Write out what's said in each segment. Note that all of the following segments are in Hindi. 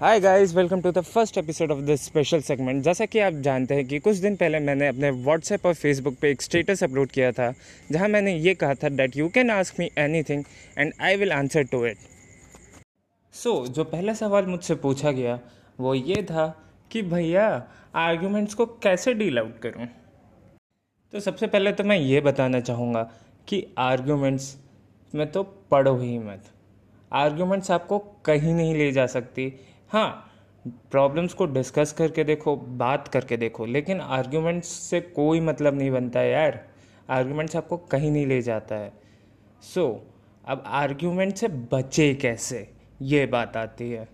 Hi guys welcome to the first episode of this special segment जैसा कि आप जानते हैं कि कुछ दिन पहले मैंने अपने व्हाट्सएप और फेसबुक पे एक स्टेटस अपलोड किया था, जहाँ मैंने ये कहा था that you can ask me anything and I will answer to it so जो पहला सवाल मुझसे पूछा गया, वो ये था कि भैया आर्ग्यूमेंट्स को कैसे डील आउट करूँ? तो सबसे पहले तो मैं ये बताना चाहूँगा कि आर्ग्यूमेंट्स में तो पढ़ो ही मत। आर्ग्यूमेंट्स आपको कहीं नहीं ले जा सकती। हाँ प्रॉब्लम्स को डिस्कस करके देखो बात करके देखो लेकिन आर्ग्यूमेंट्स से कोई मतलब नहीं बनता है यार। आर्ग्यूमेंट्स आपको कहीं नहीं ले जाता है। सो so, अब आर्ग्यूमेंट से बचे कैसे? ये बात आती है।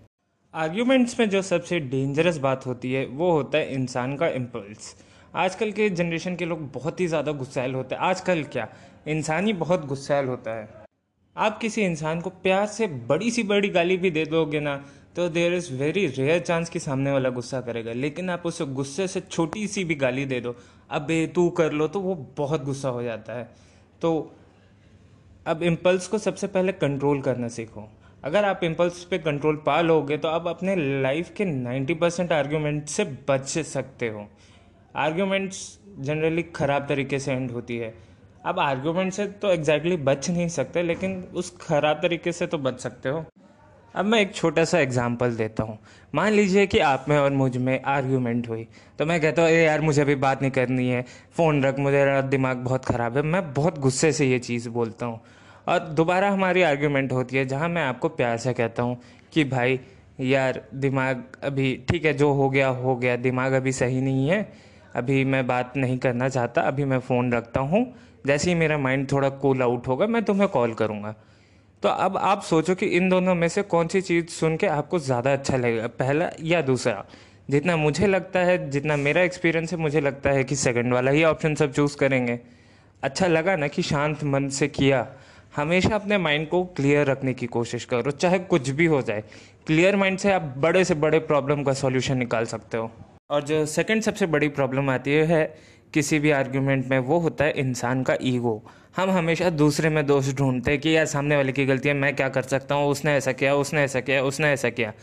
आर्ग्यूमेंट्स में जो सबसे डेंजरस बात होती है वो होता है इंसान का इम्पल्स आजकल के जनरेशन के लोग बहुत ही ज़्यादा गुस्सैल होते हैं। आजकल क्या? इंसान ही बहुत गुस्सैल होता है। आप किसी इंसान को प्यार से बड़ी सी बड़ी गाली भी दे दोगे ना तो there is very rare chance कि सामने वाला गुस्सा करेगा। लेकिन आप उसे गुस्से से छोटी सी भी गाली दे दो, अबे तू कर लो तो वो बहुत गुस्सा हो जाता है। तो अब इम्पल्स को सबसे पहले कंट्रोल करना सीखो। अगर आप इम्पल्स पे कंट्रोल पा लोगे तो आप अपने लाइफ के 90 परसेंट आर्ग्यूमेंट से बच सकते हो। आर्ग्यूमेंट्स जनरली ख़राब तरीके से एंड होती है। अब आर्ग्यूमेंट से तो एग्जैक्टली exactly बच नहीं सकते, लेकिन उस ख़राब तरीके से तो बच सकते हो। अब मैं एक छोटा सा एग्ज़ाम्पल देता हूँ। मान लीजिए कि आप में और मुझमें आर्ग्यूमेंट हुई। तो मैं कहता हूँ अरे यार, मुझे अभी बात नहीं करनी है। फ़ोन रख, मुझे दिमाग बहुत ख़राब है। मैं बहुत गुस्से से ये चीज़ बोलता हूँ। और दोबारा हमारी आर्ग्यूमेंट होती है, जहाँ मैं आपको प्यार से कहता हूँ कि, भाई, यार, दिमाग अभी ठीक है, जो हो गया हो गया। दिमाग अभी सही नहीं है। अभी मैं बात नहीं करना चाहता। अभी मैं फ़ोन रखता हूँ। जैसे ही मेरा माइंड थोड़ा कूल आउट होगा, मैं तुम्हें कॉल करूँगा। तो अब आप सोचो कि इन दोनों में से कौन सी चीज़ सुन के आपको ज़्यादा अच्छा लगेगा, पहला या दूसरा? जितना मुझे लगता है, जितना मेरा एक्सपीरियंस है, मुझे लगता है कि सेकंड वाला ही ऑप्शन सब चूज़ करेंगे। अच्छा लगा ना कि शांत मन से किया। हमेशा अपने माइंड को क्लियर रखने की कोशिश करो, चाहे कुछ भी हो जाए। क्लियर माइंड से आप बड़े से बड़े प्रॉब्लम का सॉल्यूशन निकाल सकते हो। और जो सेकंड सबसे बड़ी प्रॉब्लम आती है, किसी भी आर्ग्यूमेंट में वो होता है इंसान का ईगो हम हमेशा दूसरे में दोष ढूंढते हैं कि यार सामने वाले की गलती है मैं क्या कर सकता हूँ? उसने ऐसा किया, उसने ऐसा किया, उसने ऐसा किया।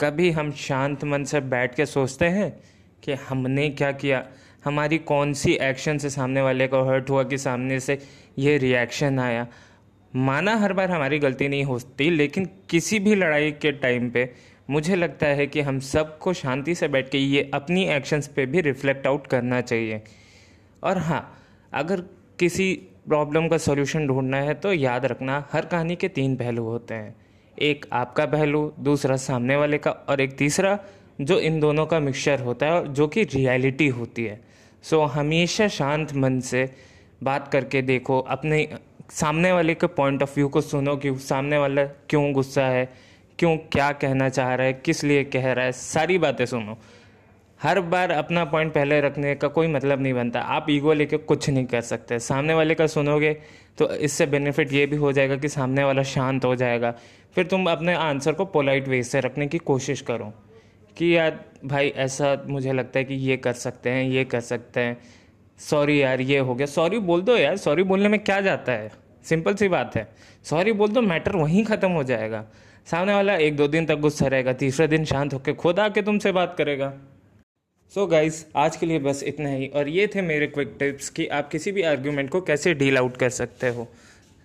कभी हम शांत मन से बैठ के सोचते हैं कि हमने क्या किया? हमारी कौन सी एक्शन से सामने वाले को हर्ट हुआ कि सामने से ये रिएक्शन आया? माना हर बार हमारी गलती नहीं होती, लेकिन किसी भी लड़ाई के टाइम पे मुझे लगता है कि हम सबको शांति से बैठ के ये अपनी एक्शंस पे भी रिफ्लेक्ट आउट करना चाहिए। और हाँ अगर किसी प्रॉब्लम का सॉल्यूशन ढूंढना है तो याद रखना हर कहानी के तीन पहलू होते हैं। एक आपका पहलू दूसरा सामने वाले का और एक तीसरा जो इन दोनों का मिक्सचर होता है जो कि रियलिटी होती है। सो so, हमेशा शांत मन से बात करके देखो अपने सामने वाले के पॉइंट ऑफ़ व्यू को सुनो कि सामने वाला क्यों गुस्सा है क्यों क्या कहना चाह रहा है किस लिए कह रहा है सारी बातें सुनो। हर बार अपना पॉइंट पहले रखने का कोई मतलब नहीं बनता। आप ईगो लेके कुछ नहीं कर सकते। सामने वाले का सुनोगे तो इससे बेनिफिट ये भी हो जाएगा कि सामने वाला शांत हो जाएगा। फिर तुम अपने आंसर को पोलाइट वे से रखने की कोशिश करो कि यार, भाई ऐसा मुझे लगता है कि ये कर सकते हैं, ये कर सकते हैं। सॉरी यार, ये हो गया। सॉरी बोल दो यार। सॉरी बोलने में क्या जाता है? सिंपल सी बात है। सॉरी बोल दो मैटर वहीं ख़त्म हो जाएगा। सामने वाला एक दो दिन तक गुस्सा रहेगा, तीसरे दिन शांत होकर खुद आके तुमसे बात करेगा। सो so गाइस आज के लिए बस इतना ही। और ये थे मेरे क्विक टिप्स कि आप किसी भी आर्ग्यूमेंट को कैसे डील आउट कर सकते हो।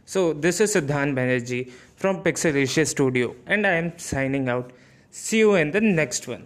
So this is Siddhant Banerjee from Pixelesia studio and I am signing out see you in the next one